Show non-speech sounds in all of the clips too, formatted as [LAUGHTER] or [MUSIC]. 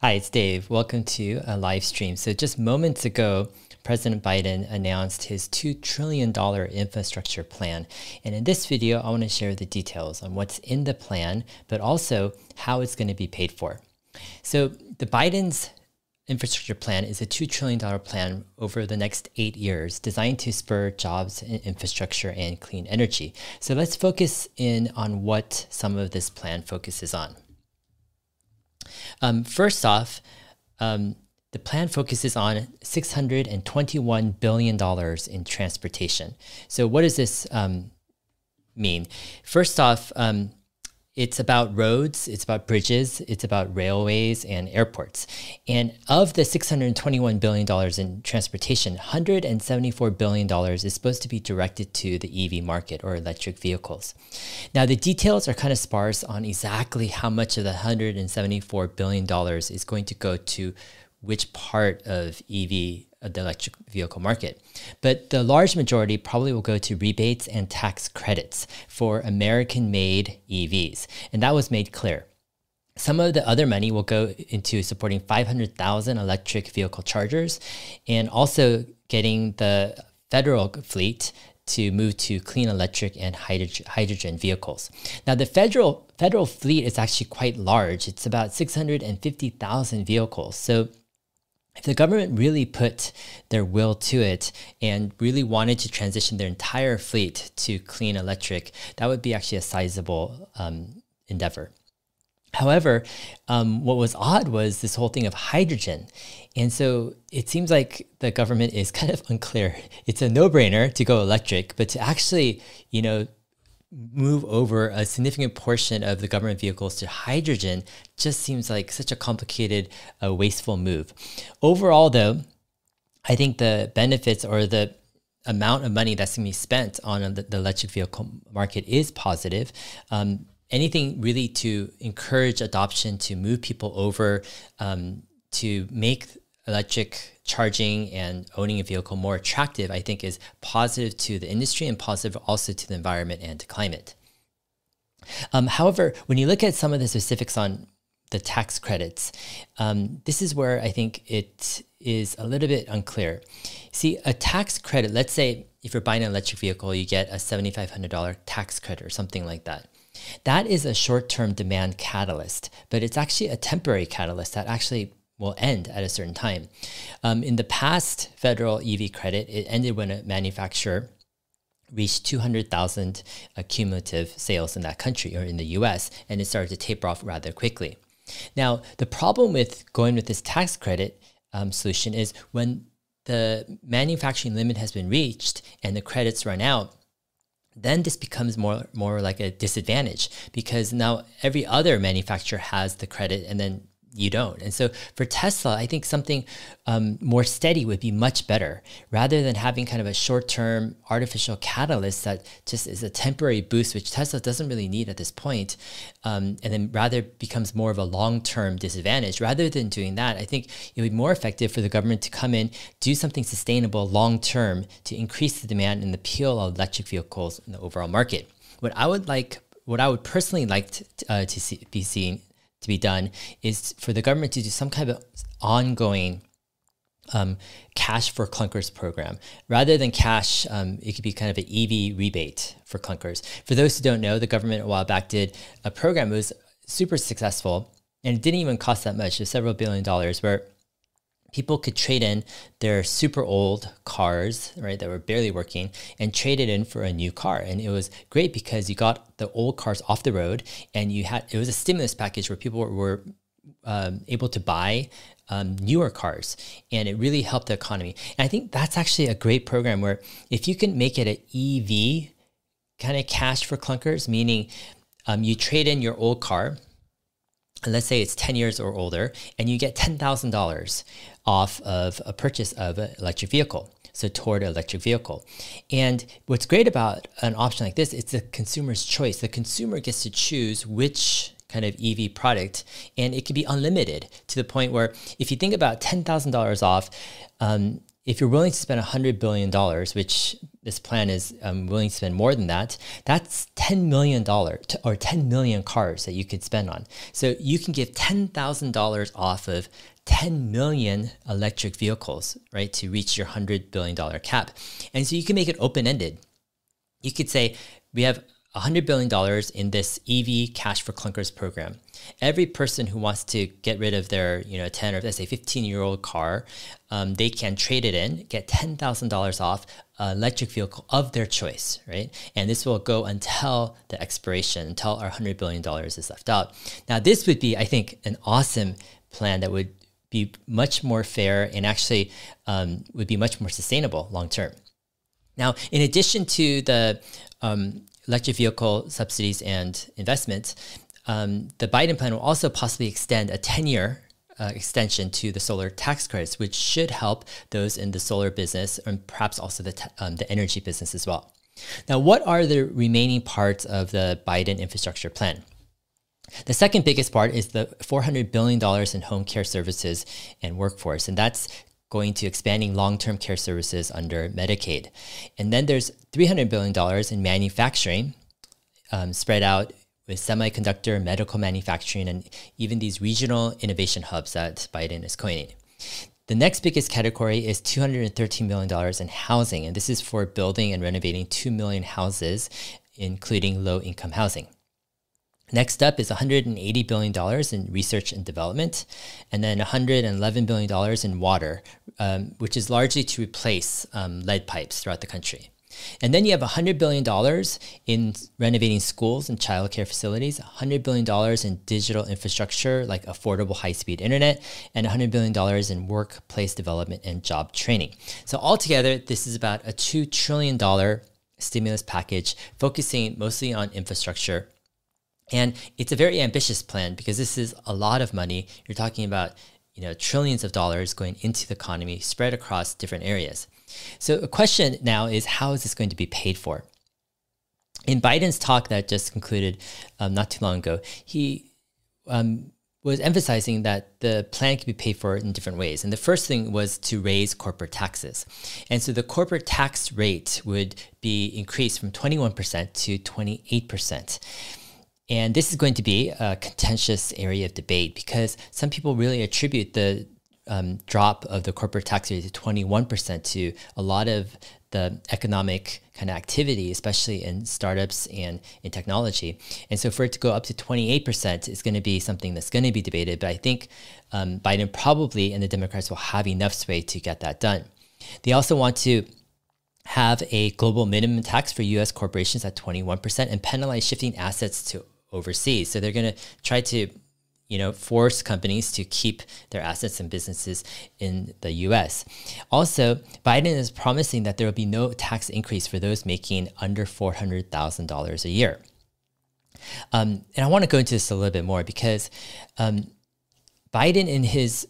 Hi, it's Dave. Welcome to a live stream. So, just moments ago, President Biden announced his $2 trillion infrastructure plan. And in this video, I want to share the details on what's in the plan, but also how it's going to be paid for. So, the Biden's infrastructure plan is a $2 trillion plan over the next eight years designed to spur jobs in infrastructure and clean energy. So let's focus in on what some of this plan focuses on. Um, first off, um, the plan focuses on $621 billion in transportation. So, what does this um, mean? First off, um, it's about roads, it's about bridges, it's about railways and airports. And of the $621 billion in transportation, $174 billion is supposed to be directed to the EV market or electric vehicles. Now, the details are kind of sparse on exactly how much of the $174 billion is going to go to which part of EV the electric vehicle market. But the large majority probably will go to rebates and tax credits for American made EVs. And that was made clear. Some of the other money will go into supporting 500,000 electric vehicle chargers and also getting the federal fleet to move to clean electric and hydrogen vehicles. Now, the federal federal fleet is actually quite large. It's about 650,000 vehicles. So if the government really put their will to it and really wanted to transition their entire fleet to clean electric, that would be actually a sizable um, endeavor. However, um, what was odd was this whole thing of hydrogen. And so it seems like the government is [LAUGHS] kind of unclear. It's a no brainer to go electric, but to actually, you know, move over a significant portion of the government vehicles to hydrogen just seems like such a complicated, uh, wasteful move. Overall, though, I think the benefits or the amount of money that's going to be spent on the, the electric vehicle market is positive. Um, anything really to encourage adoption, to move people over, um, to make electric charging and owning a vehicle more attractive, I think is positive to the industry and positive also to the environment and to climate. Um, however, when you look at some of the specifics on the tax credits, um, this is where I think it is a little bit unclear. See, a tax credit, let's say if you're buying an electric vehicle, you get a $7,500 tax credit or something like that. That is a short term demand catalyst, but it's actually a temporary catalyst that actually will end at a certain time. Um, in the past federal EV credit, it ended when a manufacturer reached 200,000 uh, cumulative sales in that country or in the US, and it started to taper off rather quickly. Now, the problem with going with this tax credit um, solution is when the manufacturing limit has been reached and the credits run out, then this becomes more more like a disadvantage because now every other manufacturer has the credit and then you don't. And so for Tesla, I think something um, more steady would be much better rather than having kind of a short term artificial catalyst that just is a temporary boost, which Tesla doesn't really need at this point, um, and then rather becomes more of a long term disadvantage. Rather than doing that, I think it would be more effective for the government to come in, do something sustainable long term to increase the demand and the appeal of electric vehicles in the overall market. What I would like what I would personally like to, uh, to see, be seeing to be done is for the government to do some kind of ongoing um, cash for clunkers program. Rather than cash, um, it could be kind of an EV rebate for clunkers. For those who don't know, the government a while back did a program that was super successful and it didn't even cost that much. Was several billion dollars where people could trade in their super old cars, right, that were barely working, and trade it in for a new car. And it was great because you got the old cars off the road, and you had it was a stimulus package where people were, um, able to buy um, newer cars, and it really helped the economy. And I think that's actually a great program where if you can make it an EV kind of cash for clunkers, meaning um, you trade in your old car let's say it's 10 years or older, and you get $10,000 off of a purchase of an electric vehicle. So toward an electric vehicle. And what's great about an option like this, it's the consumer's choice. The consumer gets to choose which kind of EV product, and it can be unlimited to the point where if you think about $10,000 off, um, if you're willing to spend $100 billion, which this plan is um, willing to spend more than that, that's $10 million or 10 million cars that you could spend on. So you can give $10,000 off of 10 million electric vehicles, right, to reach your $100 billion cap. And so you can make it open ended. You could say, we have $100 billion in this EV Cash for Clunkers program. Every person who wants to get rid of their, you know, 10 or let's say 15 year old car, um, they can trade it in, get $10,000 off an electric vehicle of their choice, right? And this will go until the expiration, until our $100 billion is left out. Now, this would be, I think, an awesome plan that would be much more fair and actually um, would be much more sustainable long term. Now, in addition to the um, electric vehicle subsidies and investments, um, the Biden plan will also possibly extend a 10 year uh, extension to the solar tax credits, which should help those in the solar business and perhaps also the, um, the energy business as well. Now, what are the remaining parts of the Biden infrastructure plan? The second biggest part is the $400 billion in home care services and workforce, and that's going to expanding long-term care services under Medicaid. And then there's $300 billion in manufacturing um, spread out with semiconductor, medical manufacturing, and even these regional innovation hubs that Biden is coining. The next biggest category is $213 million in housing, and this is for building and renovating 2 million houses, including low income housing. Next up is $180 billion in research and development, and then $111 billion in water, um, which is largely to replace um, lead pipes throughout the country. And then you have $100 billion in renovating schools and childcare facilities, $100 billion in digital infrastructure like affordable high speed internet, and $100 billion in workplace development and job training. So, altogether, this is about a $2 trillion stimulus package focusing mostly on infrastructure and it's a very ambitious plan because this is a lot of money. You're talking about you know trillions of dollars going into the economy spread across different areas. So a question now is how is this going to be paid for? In Biden's talk that just concluded um, not too long ago, he um, was emphasizing that the plan can be paid for in different ways. And the first thing was to raise corporate taxes. And so the corporate tax rate would be increased from 21% to 28%. And this is going to be a contentious area of debate because some people really attribute the um, drop of the corporate tax rate to 21% to a lot of the economic kind of activity, especially in startups and in technology. And so for it to go up to 28% is going to be something that's going to be debated. But I think um, Biden probably and the Democrats will have enough sway to get that done. They also want to have a global minimum tax for US corporations at 21% and penalize shifting assets to overseas. So they're going to try to you know, force companies to keep their assets and businesses in the US. Also, Biden is promising that there will be no tax increase for those making under $400,000 a year. Um, and I want to go into this a little bit more because um, Biden, in his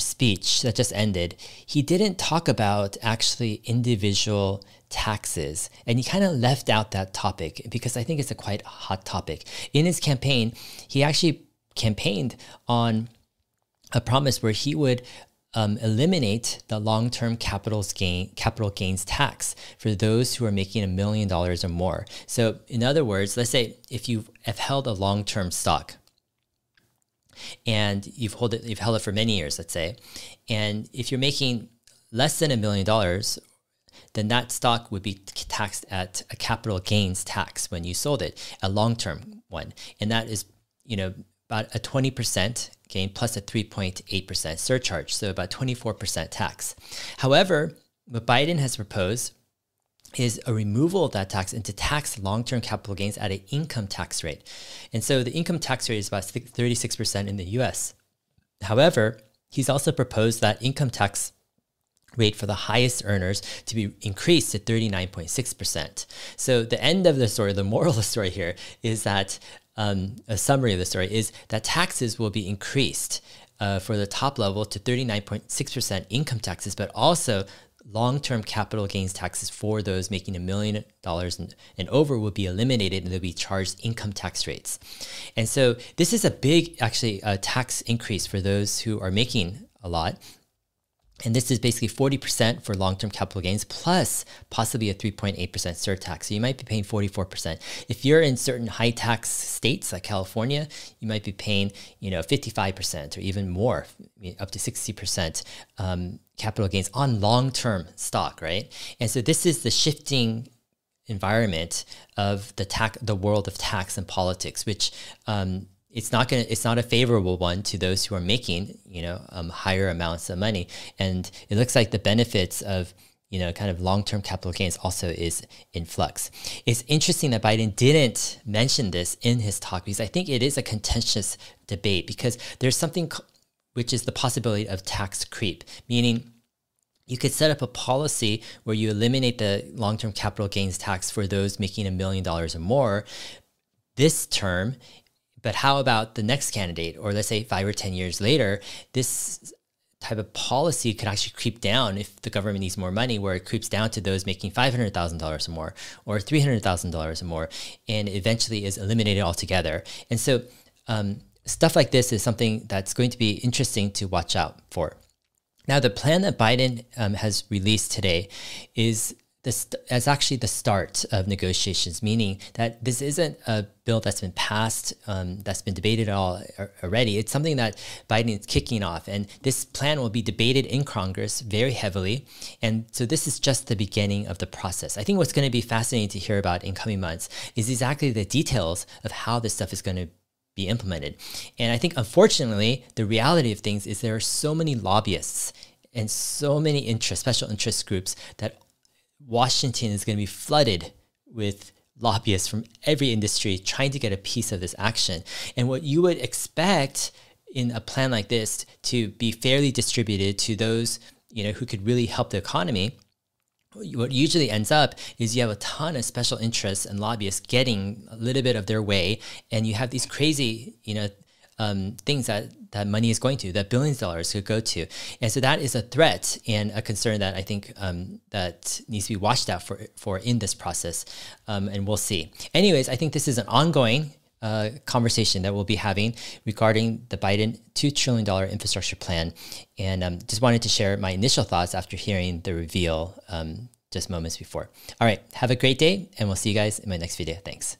speech that just ended, he didn't talk about actually individual taxes. And he kind of left out that topic because I think it's a quite hot topic. In his campaign, he actually campaigned on a promise where he would um, eliminate the long-term capital gain capital gains tax for those who are making a million dollars or more. So, in other words, let's say if you have held a long-term stock and you've hold it, you've held it for many years, let's say, and if you're making less than a million dollars, then that stock would be taxed at a capital gains tax when you sold it, a long-term one, and that is, you know, about a 20% gain plus a 3.8% surcharge, so about 24% tax. However, what Biden has proposed is a removal of that tax and to tax long-term capital gains at an income tax rate. And so the income tax rate is about 36% in the US. However, he's also proposed that income tax rate for the highest earners to be increased to 39.6%. So the end of the story, the moral [LAUGHS] of the story here is that um, a summary of the story is that taxes will be increased uh, for the top level to 39.6% income taxes, but also long-term capital gains taxes for those making a million dollars and, over will be eliminated and they'll be charged income tax rates. And so this is a big, actually, uh, tax increase for those who are making a lot. And this is basically 40% for long term capital gains plus possibly a 3.8% surtax. So you might be paying 44%. If you're in certain high tax states like California, you might be paying, you know, 55% or even more, up to 60% um, capital gains on long term stock, right? And so this is the shifting environment of the tax, the world of tax and politics, which um, it's not going to it's not a favorable one to those who are making you know um, higher amounts of money. And it looks like the benefits of you know kind of long-term capital gains also is in flux. It's interesting that biden didn't mention this in his talk because i think it is a contentious debate because there's something which is the possibility of tax creep meaning you could set up a policy where you eliminate the long-term capital gains tax for those making a million dollars or more. This term but how about the next candidate, or let's say five or 10 years later, this type of policy could actually creep down if the government needs more money, where it creeps down to those making $500,000 or more or $300,000 or more, and eventually is eliminated altogether. And so, um, stuff like this is something that's going to be interesting to watch out for. Now, the plan that Biden um, has released today is this as actually the start of negotiations, meaning that this isn't a bill that's been passed, um, that's been debated at all already. It's something that Biden is kicking off, and this plan will be debated in Congress very heavily. And so this is just the beginning of the process. I think what's going to be fascinating to hear about in coming months is exactly the details of how this stuff is going to be implemented. And I think, unfortunately, the reality of things is there are so many lobbyists and so many interest, special interest groups that Washington is going to be flooded with lobbyists from every industry trying to get a piece of this action. And what you would expect in a plan like this to be fairly distributed to those you know who could really help the economy what usually ends up is you have a ton of special interests and lobbyists getting a little bit of their way and you have these crazy you know um, things that that money is going to, that billions of dollars could go to. And so that is a threat and a concern that I think um, that needs to be watched out for, for in this process. Um, and we'll see. Anyways, I think this is an ongoing uh, conversation that we'll be having regarding the Biden $2 trillion infrastructure plan. And um, just wanted to share my initial thoughts after hearing the reveal um, just moments before. All right, have a great day, and we'll see you guys in my next video. Thanks.